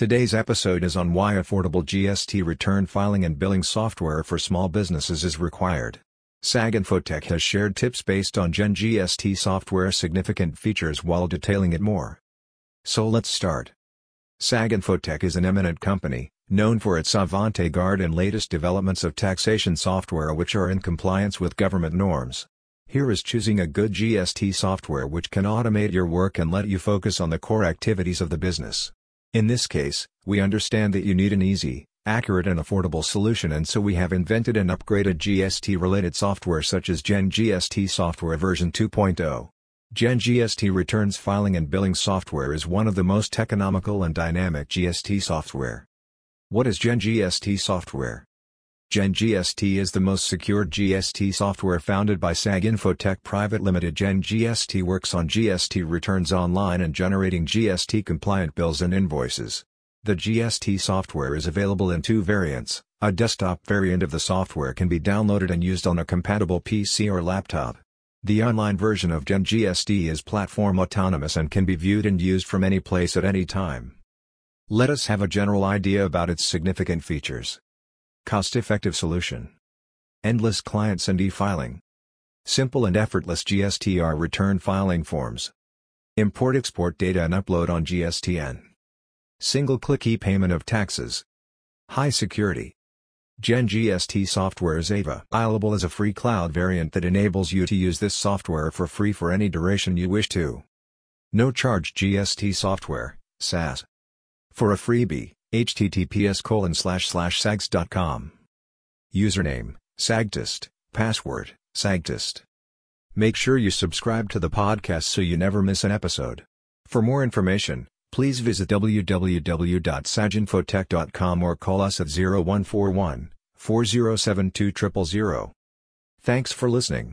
Today's episode is on why affordable GST return filing and billing software for small businesses is required. SAG Infotech has shared tips based on Gen GST software's significant features while detailing it more. So let's start. SAG Infotech is an eminent company, known for its avant-garde and latest developments of taxation software which are in compliance with government norms. Here is choosing a good GST software which can automate your work and let you focus on the core activities of the business. In this case, we understand that you need an easy, accurate and affordable solution and so we have invented and upgraded GST-related software such as Gen GST Software version 2.0. Gen GST returns filing and billing software is one of the most economical and dynamic GST software. What is Gen GST software? Gen GST is the most secure GST software founded by SAG Infotech Private Limited. Gen GST works on GST returns online and generating GST compliant bills and invoices. The GST software is available in two variants. A desktop variant of the software can be downloaded and used on a compatible PC or laptop. The online version of Gen GST is platform autonomous and can be viewed and used from any place at any time. Let us have a general idea about its significant features. Cost-effective solution. Endless clients and e-filing. Simple and effortless GSTR return filing forms. Import-export data and upload on GSTN. Single-click e-payment of taxes. High security. Gen GST software is available as a free cloud variant that enables you to use this software for free for any duration you wish to. No charge GST software, SaaS. For a freebie, https colon slash slash sags.com. Username, Sagtist, password, Sagtist. Make sure you subscribe to the podcast so you never miss an episode. For more information, please visit www.saginfotech.com or call us at 0141 4072 000. Thanks for listening.